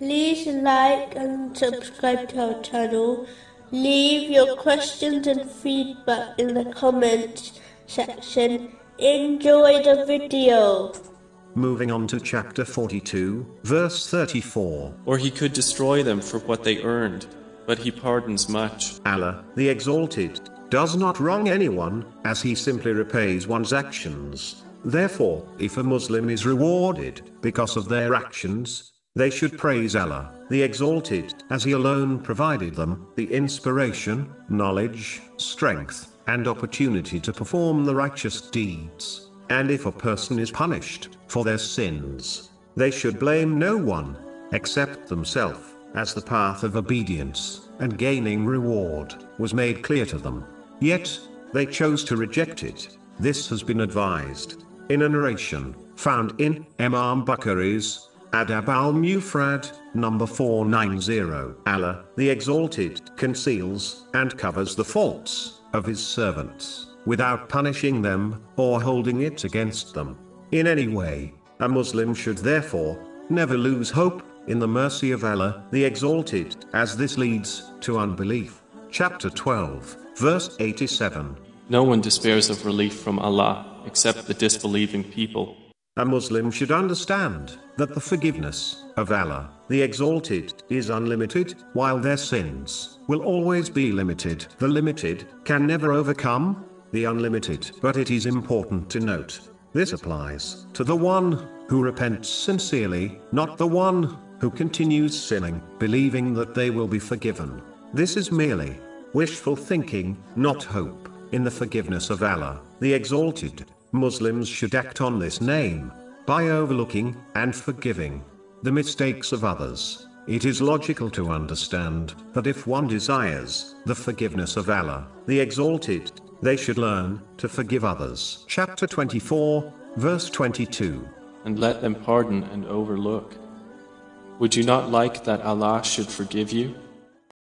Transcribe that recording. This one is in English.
like and subscribe to our channel. Leave your questions and feedback in the comments section. Enjoy the video. Moving on to chapter 42, verse 34. Or he could destroy them for what they earned, but he pardons much. Allah, the Exalted, does not wrong anyone, as he simply repays one's actions. Therefore, if a Muslim is rewarded because of their actions, they should praise Allah, the Exalted, as He alone provided them the inspiration, knowledge, strength, and opportunity to perform the righteous deeds. And if a person is punished for their sins, they should blame no one except themselves, as the path of obedience and gaining reward was made clear to them. Yet, they chose to reject it. This has been advised in a narration found in Imam Bukhari's Adab al Mufrad, number 490. Allah, the Exalted, conceals and covers the faults of His servants, without punishing them or holding it against them in any way. A Muslim should therefore never lose hope in the mercy of Allah, the Exalted, as this leads to unbelief. Chapter 12, verse 87. No one despairs of relief from Allah except the disbelieving people. A Muslim should understand that the forgiveness of Allah, the Exalted, is unlimited, while their sins will always be limited. The limited can never overcome the unlimited. But it is important to note this applies to the one who repents sincerely, not the one who continues sinning, believing that they will be forgiven. This is merely wishful thinking, not hope in the forgiveness of Allah, the Exalted. Muslims should act on this name by overlooking and forgiving the mistakes of others. It is logical to understand that if one desires the forgiveness of Allah, the Exalted, they should learn to forgive others. Chapter 24, verse 22. And let them pardon and overlook. Would you not like that Allah should forgive you?